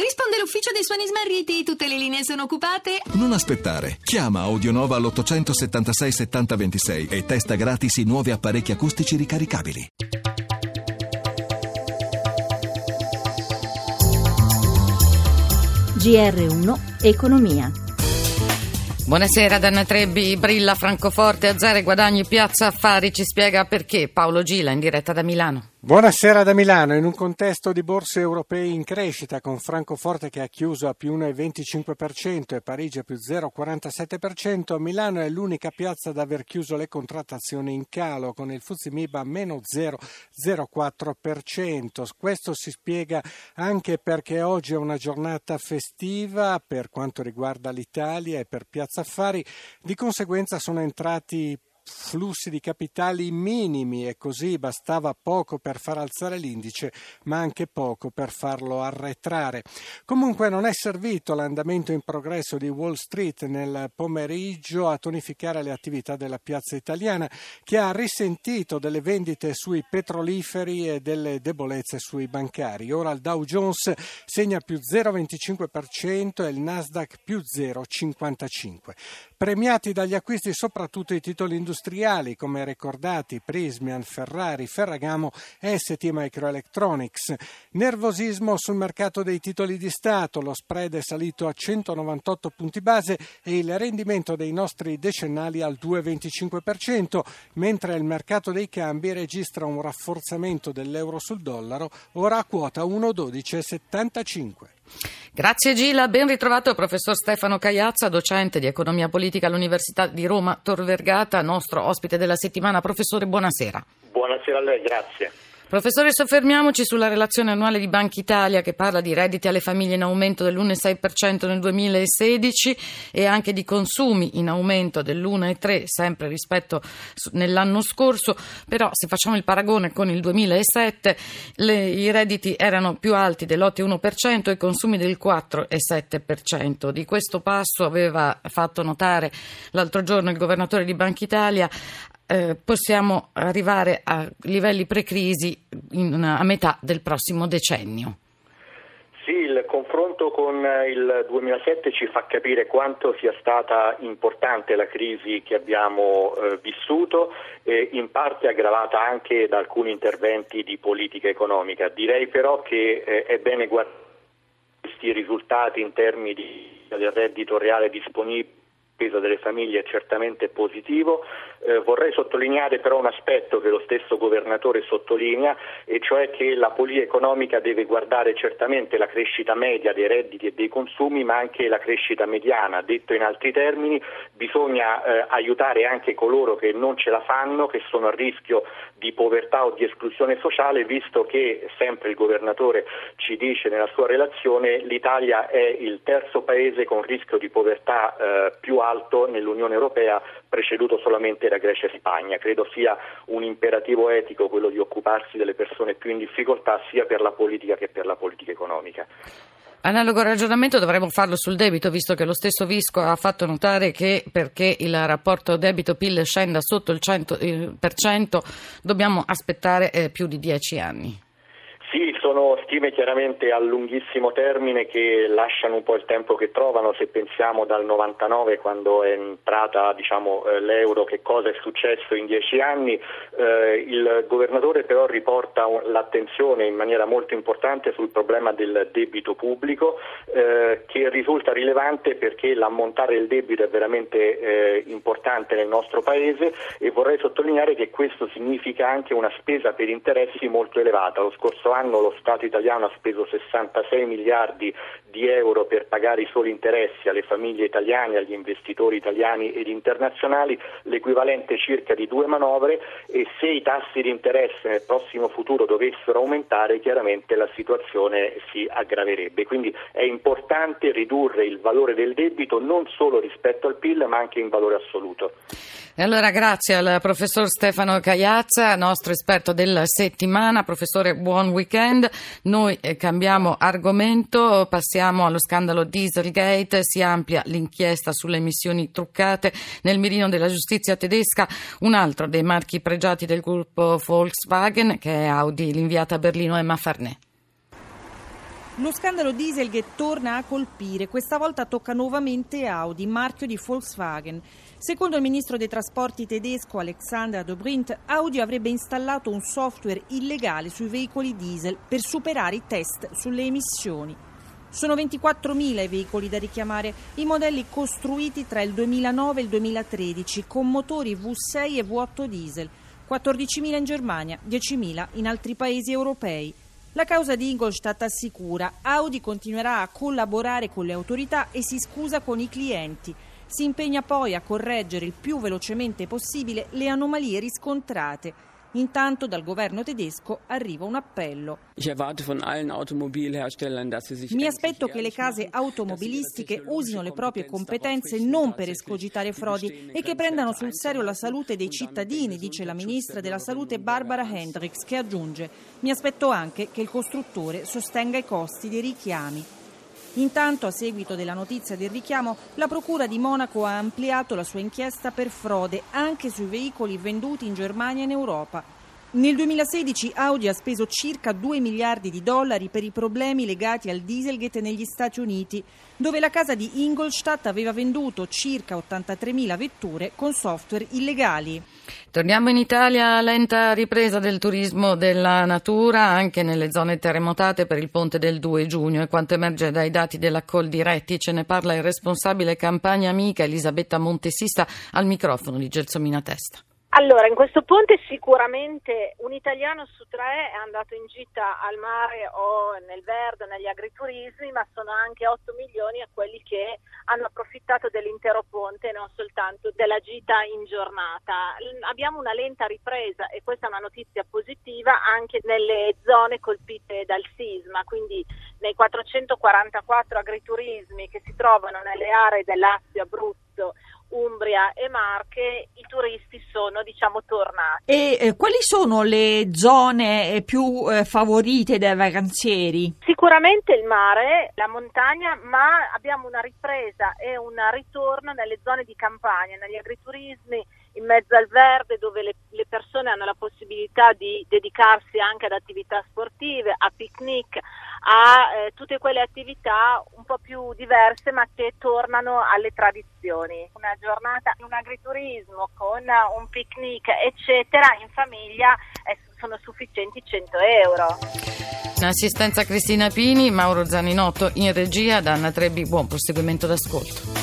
Risponde l'ufficio dei suoni smarriti, tutte le linee sono occupate. Non aspettare. Chiama Audionova all'876 7026 e testa gratis i nuovi apparecchi acustici ricaricabili. GR1 Economia. Buonasera Danna Trebbi, brilla Francoforte, Azzare, Guadagni, Piazza Affari, ci spiega perché Paolo Gila in diretta da Milano. Buonasera da Milano. In un contesto di borse europee in crescita, con Francoforte che ha chiuso a più 1,25% e Parigi a più 0,47%, Milano è l'unica piazza ad aver chiuso le contrattazioni in calo, con il Fuzzi Miba a meno 0,04%. Questo si spiega anche perché oggi è una giornata festiva per quanto riguarda l'Italia e per Piazza Affari. Di conseguenza sono entrati flussi di capitali minimi e così bastava poco per far alzare l'indice, ma anche poco per farlo arretrare. Comunque non è servito l'andamento in progresso di Wall Street nel pomeriggio a tonificare le attività della piazza italiana, che ha risentito delle vendite sui petroliferi e delle debolezze sui bancari. Ora il Dow Jones segna più 0,25% e il Nasdaq più 0,55%. Premiati dagli acquisti soprattutto i titoli industriali industriali come ricordati Prismian, Ferrari, Ferragamo e ST Microelectronics. Nervosismo sul mercato dei titoli di Stato, lo spread è salito a 198 punti base e il rendimento dei nostri decennali al 2,25%, mentre il mercato dei cambi registra un rafforzamento dell'euro sul dollaro, ora a quota 1,1275. Grazie Gila, ben ritrovato il professor Stefano Cagliazza, docente di economia politica all'Università di Roma Tor Vergata, nostro ospite della settimana. Professore, buonasera. Buonasera a lei, grazie. Professore, soffermiamoci sulla relazione annuale di Banca Italia che parla di redditi alle famiglie in aumento dell'1,6% nel 2016 e anche di consumi in aumento dell'1,3% sempre rispetto nell'anno scorso, però se facciamo il paragone con il 2007 le, i redditi erano più alti dell'8,1% e i consumi del 4,7%. Di questo passo aveva fatto notare l'altro giorno il governatore di Banca Italia eh, possiamo arrivare a livelli precrisi in, a metà del prossimo decennio. Sì, il confronto con il 2007 ci fa capire quanto sia stata importante la crisi che abbiamo eh, vissuto, eh, in parte aggravata anche da alcuni interventi di politica economica. Direi però che eh, è bene guardare questi risultati in termini di, del reddito reale disponibile spesa delle famiglie è certamente positivo. Eh, vorrei sottolineare però un aspetto che lo stesso governatore sottolinea, e cioè che la politica economica deve guardare certamente la crescita media dei redditi e dei consumi, ma anche la crescita mediana. Detto in altri termini, bisogna eh, aiutare anche coloro che non ce la fanno, che sono a rischio di povertà o di esclusione sociale, visto che sempre il governatore ci dice nella sua relazione l'Italia è il terzo paese con rischio di povertà eh, più alto alto nell'Unione Europea preceduto solamente da Grecia e Spagna. Credo sia un imperativo etico quello di occuparsi delle persone più in difficoltà sia per la politica che per la politica economica. Analogo ragionamento dovremmo farlo sul debito, visto che lo stesso Visco ha fatto notare che perché il rapporto debito-PIL scenda sotto il 100% dobbiamo aspettare eh, più di dieci anni. Sì, sono stime chiaramente a lunghissimo termine che lasciano un po' il tempo che trovano, se pensiamo dal 99 quando è entrata diciamo, eh, l'euro che cosa è successo in dieci anni, eh, il governatore però riporta l'attenzione in maniera molto importante sul problema del debito pubblico eh, che risulta rilevante perché l'ammontare del debito è veramente eh, importante nel nostro Paese e vorrei sottolineare che questo significa anche una spesa per interessi molto elevata. Lo scorso anno lo Stato italiano ha speso 66 miliardi di euro per pagare i soli interessi alle famiglie italiane, agli investitori italiani ed internazionali, l'equivalente circa di due manovre e se i tassi di interesse nel prossimo futuro dovessero aumentare chiaramente la situazione si aggraverebbe. Quindi è importante ridurre il valore del debito non solo rispetto al PIL ma anche in valore assoluto. E allora grazie al professor Stefano Cagliazza, nostro esperto della settimana. Professore, buon weekend. Noi eh, cambiamo argomento, passiamo allo scandalo Dieselgate, si amplia l'inchiesta sulle emissioni truccate nel mirino della giustizia tedesca, un altro dei marchi pregiati del gruppo Volkswagen che è Audi, l'inviata a Berlino Emma Farnè. Lo scandalo Dieselgate torna a colpire, questa volta tocca nuovamente Audi, marchio di Volkswagen. Secondo il ministro dei trasporti tedesco Alexander Dobrindt, Audi avrebbe installato un software illegale sui veicoli diesel per superare i test sulle emissioni. Sono 24.000 i veicoli da richiamare, i modelli costruiti tra il 2009 e il 2013 con motori V6 e V8 diesel, 14.000 in Germania, 10.000 in altri paesi europei. La causa di Ingolstadt assicura Audi continuerà a collaborare con le autorità e si scusa con i clienti. Si impegna poi a correggere il più velocemente possibile le anomalie riscontrate. Intanto dal governo tedesco arriva un appello. Mi aspetto che le case automobilistiche usino le proprie competenze non per escogitare frodi e che prendano sul serio la salute dei cittadini, dice la ministra della Salute Barbara Hendricks, che aggiunge Mi aspetto anche che il costruttore sostenga i costi dei richiami. Intanto, a seguito della notizia del richiamo, la Procura di Monaco ha ampliato la sua inchiesta per frode anche sui veicoli venduti in Germania e in Europa. Nel 2016 Audi ha speso circa 2 miliardi di dollari per i problemi legati al Dieselgate negli Stati Uniti, dove la casa di Ingolstadt aveva venduto circa 83.000 vetture con software illegali. Torniamo in Italia, lenta ripresa del turismo della natura anche nelle zone terremotate per il ponte del 2 giugno e quanto emerge dai dati della Coldiretti ce ne parla il responsabile campagna amica Elisabetta Montesista al microfono di Gelsomina Testa. Allora, in questo ponte sicuramente un italiano su tre è andato in gita al mare o nel verde, negli agriturismi, ma sono anche 8 milioni a quelli che hanno approfittato dell'intero ponte e non soltanto della gita in giornata. Abbiamo una lenta ripresa e questa è una notizia positiva anche nelle zone colpite dal sisma, quindi nei 444 agriturismi che si trovano nelle aree dell'Assio Abruzzo Umbria e Marche i turisti sono diciamo tornati. E eh, quali sono le zone eh, più eh, favorite dai vacanzieri? Sicuramente il mare, la montagna, ma abbiamo una ripresa e un ritorno nelle zone di campagna, negli agriturismi in mezzo al verde dove le, le, persone hanno la possibilità di dedicarsi anche ad attività sportive, a picnic, a eh, tutte quelle attività un po' più diverse ma che tornano alle tradizioni. Una giornata in un agriturismo con un picnic eccetera in famiglia eh, sono sufficienti 100 euro. In assistenza Cristina Pini, Mauro Zaninotto in regia, Danna Trebbi, buon proseguimento d'ascolto.